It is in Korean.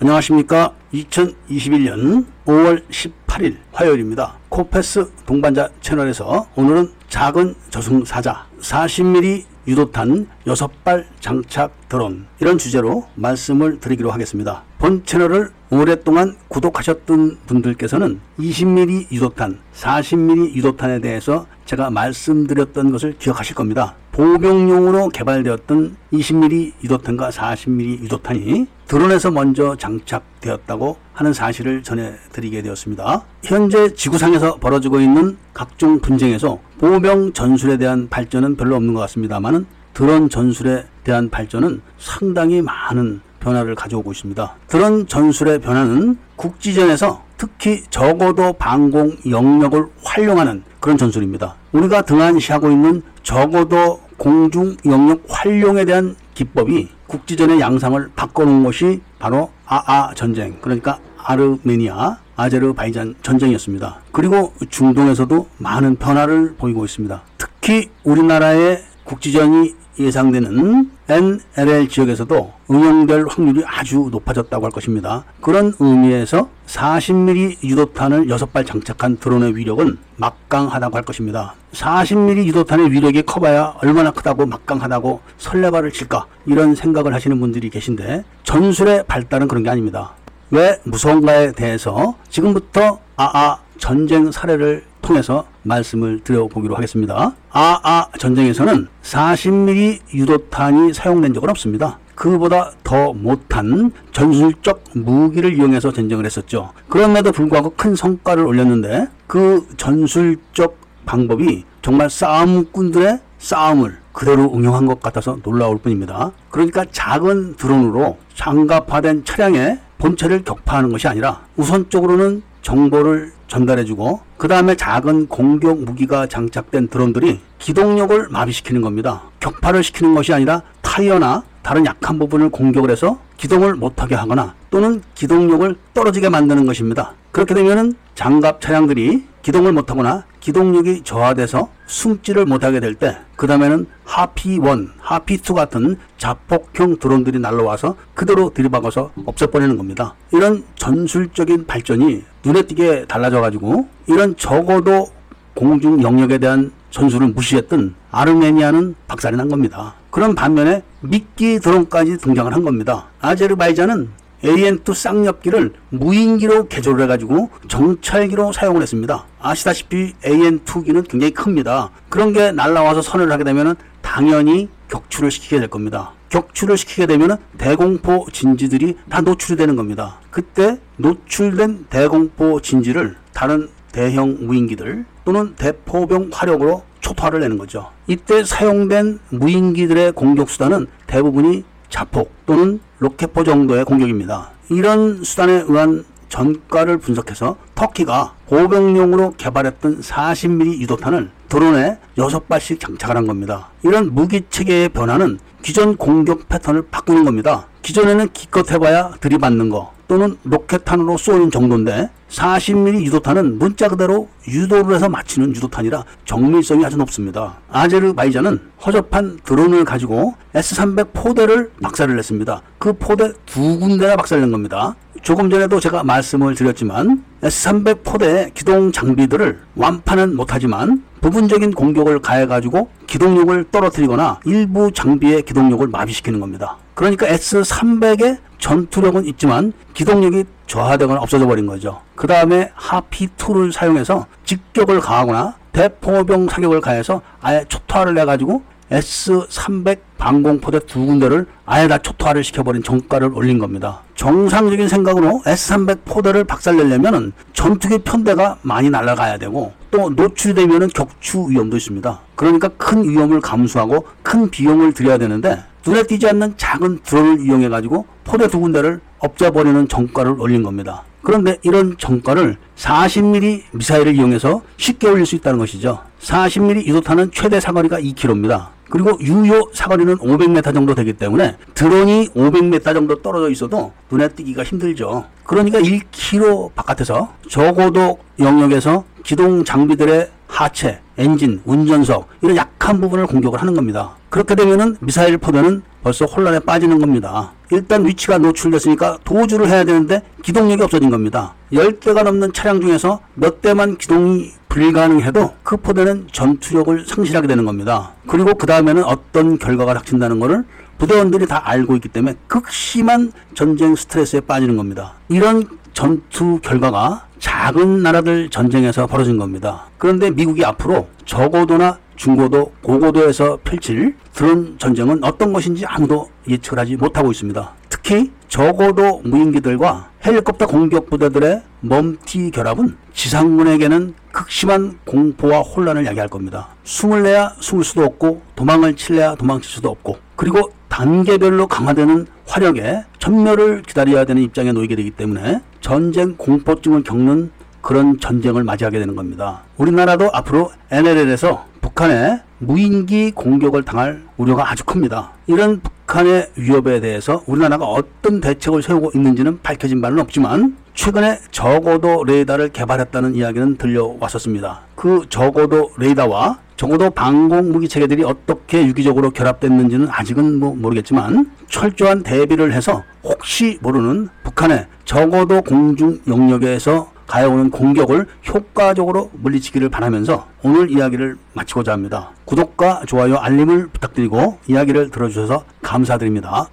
안녕하십니까. 2021년 5월 18일 화요일입니다. 코패스 동반자 채널에서 오늘은 작은 저승사자 40mm 유도탄 6발 장착 드론 이런 주제로 말씀을 드리기로 하겠습니다. 본 채널을 오랫동안 구독하셨던 분들께서는 20mm 유도탄, 40mm 유도탄에 대해서 제가 말씀드렸던 것을 기억하실 겁니다. 보병용으로 개발되었던 20mm 유도탄과 40mm 유도탄이 드론에서 먼저 장착되었다고 하는 사실을 전해드리게 되었습니다. 현재 지구상에서 벌어지고 있는 각종 분쟁에서 보병 전술에 대한 발전은 별로 없는 것 같습니다만은 드론 전술에 대한 발전은 상당히 많은 변화를 가져오고 있습니다. 드론 전술의 변화는 국지전에서 특히 적어도 방공 영역을 활용하는 그런 전술입니다. 우리가 등한시하고 있는 적어도 공중 영역 활용에 대한 기법이 국지전의 양상을 바꿔놓은 것이 바로 아아 전쟁 그러니까 아르메니아 아제르바이잔 전쟁이었습니다. 그리고 중동에서도 많은 변화를 보이고 있습니다. 특히 우리나라의 국지전이 예상되는 NLL 지역에서도 응용될 확률이 아주 높아졌다고 할 것입니다. 그런 의미에서 40mm 유도탄을 6발 장착한 드론의 위력은 막강하다고 할 것입니다. 40mm 유도탄의 위력이 커봐야 얼마나 크다고 막강하다고 설레발을 칠까 이런 생각을 하시는 분들이 계신데 전술의 발달은 그런 게 아닙니다. 왜 무서운가에 대해서 지금부터 아아 전쟁 사례를 통해서 말씀을 드려보기로 하겠습니다. 아아 전쟁에서는 40mm 유도탄이 사용된 적은 없습니다. 그보다 더 못한 전술적 무기를 이용해서 전쟁을 했었죠. 그럼에도 불구하고 큰 성과를 올렸는데 그 전술적 방법이 정말 싸움꾼들의 싸움을 그대로 응용한 것 같아서 놀라울 뿐입니다. 그러니까 작은 드론으로 장갑화된 차량에 본체를 격파하는 것이 아니라 우선적으로는 정보를 전달해주고 그 다음에 작은 공격 무기가 장착된 드론들이 기동력을 마비시키는 겁니다. 격파를 시키는 것이 아니라 타이어나 다른 약한 부분을 공격을 해서 기동을 못하게 하거나 또는 기동력을 떨어지게 만드는 것입니다. 그렇게 되면 장갑 차량들이 기동을 못하거나 기동력이 저하돼서 숨지를 못하게 될 때 그 다음에는 하피1, 하피2 같은 자폭형 드론들이 날라와서 그대로 들이박아서 없애버리는 겁니다. 이런 전술적인 발전이 눈에 띄게 달라져 가지고 이런 적어도 공중 영역에 대한 전술을 무시했던 아르메니아는 박살이 난 겁니다. 그런 반면에 미끼 드론까지 등장을 한 겁니다. 아제르바이잔은 AN2 쌍엽기를 무인기로 개조를 해가지고 정찰기로 사용을 했습니다. 아시다시피 AN2기는 굉장히 큽니다. 그런 게 날라와서 선회를 하게 되면 당연히 격추를 시키게 될 겁니다. 격추를 시키게 되면 대공포 진지들이 다 노출이 되는 겁니다. 그때 노출된 대공포 진지를 다른 대형 무인기들 또는 대포병 화력으로 초토화를 내는 거죠. 이때 사용된 무인기들의 공격 수단은 대부분이 자폭 또는 로켓포 정도의 공격입니다. 이런 수단에 의한 전과를 분석해서 터키가 보병용으로 개발했던 40mm 유도탄을 드론에 6발씩 장착을 한 겁니다. 이런 무기 체계의 변화는 기존 공격 패턴을 바꾸는 겁니다. 기존에는 기껏 해봐야 들이받는 거 또는 로켓탄으로 쏘는 정도인데 40mm 유도탄은 문자 그대로 유도를 해서 맞히는 유도탄이라 정밀성이 아주 높습니다. 아제르바이잔은 허접한 드론을 가지고 S-300 포대를 박살을 냈습니다. 그 포대 두 군데나 박살낸 겁니다. 조금 전에도 제가 말씀을 드렸지만 S-300 포대의 기동 장비들을 완파는 못하지만 부분적인 공격을 가해가지고 기동력을 떨어뜨리거나 일부 장비의 기동력을 마비시키는 겁니다. 그러니까 S-300의 전투력은 있지만 기동력이 저하되거나 없어져 버린 거죠. 그 다음에 하피2를 사용해서 직격을 가하거나 대포병 사격을 가해서 아예 초토화를 내가지고 S300 방공포대 두 군데를 아예 다 초토화를 시켜버린 정가를 올린 겁니다. 정상적인 생각으로 S300 포대를 박살내려면 전투기 편대가 많이 날아가야 되고 또 노출이 되면 격추 위험도 있습니다. 그러니까 큰 위험을 감수하고 큰 비용을 들여야 되는데 눈에 띄지 않는 작은 드론을 이용해 가지고 포대 두 군데를 엎져버리는 정가를 올린 겁니다. 그런데 이런 정가를 40mm 미사일을 이용해서 쉽게 올릴 수 있다는 것이죠. 40mm 유도탄은 최대 사거리가 2km입니다. 그리고 유효 사거리는 500m 정도 되기 때문에 드론이 500m 정도 떨어져 있어도 눈에 띄기가 힘들죠. 그러니까 1km 바깥에서 적어도 영역에서 기동 장비들의 하체, 엔진, 운전석 이런 약한 부분을 공격을 하는 겁니다. 그렇게 되면은 미사일 포대는 벌써 혼란에 빠지는 겁니다. 일단 위치가 노출됐으니까 도주를 해야 되는데 기동력이 없어진 겁니다. 10대가 넘는 차량 중에서 몇 대만 기동이 불가능해도 그 포대는 전투력을 상실하게 되는 겁니다. 그리고 그 다음에는 어떤 결과가 닥친다는 것을 부대원들이 다 알고 있기 때문에 극심한 전쟁 스트레스에 빠지는 겁니다. 이런 전투 결과가 작은 나라들 전쟁에서 벌어진 겁니다. 그런데 미국이 앞으로 저고도나 중고도, 고고도에서 펼칠 드론 전쟁은 어떤 것인지 아무도 예측을 하지 못하고 있습니다. 특히 저고도 무인기들과 헬리콥터 공격 부대들의 멈티 결합은 지상군에게는 극심한 공포와 혼란을 야기할 겁니다. 숨을 내야 숨을 수도 없고 도망을 칠래야 도망칠 수도 없고 그리고 단계별로 강화되는 화력에 전멸을 기다려야 되는 입장에 놓이게 되기 때문에 전쟁 공포증을 겪는 그런 전쟁을 맞이하게 되는 겁니다. 우리나라도 앞으로 NLL에서 북한의 무인기 공격을 당할 우려가 아주 큽니다. 이런 북한의 위협에 대해서 우리나라가 어떤 대책을 세우고 있는지는 밝혀진 바는 없지만 최근에 저고도 레이더를 개발했다는 이야기는 들려왔었습니다. 그 저고도 레이더와 적어도 방공 무기 체계들이 어떻게 유기적으로 결합됐는지는 아직은 뭐 모르겠지만 철저한 대비를 해서 혹시 모르는 북한의 적어도 공중 영역에서 가해오는 공격을 효과적으로 물리치기를 바라면서 오늘 이야기를 마치고자 합니다. 구독과 좋아요, 알림을 부탁드리고 이야기를 들어주셔서 감사드립니다.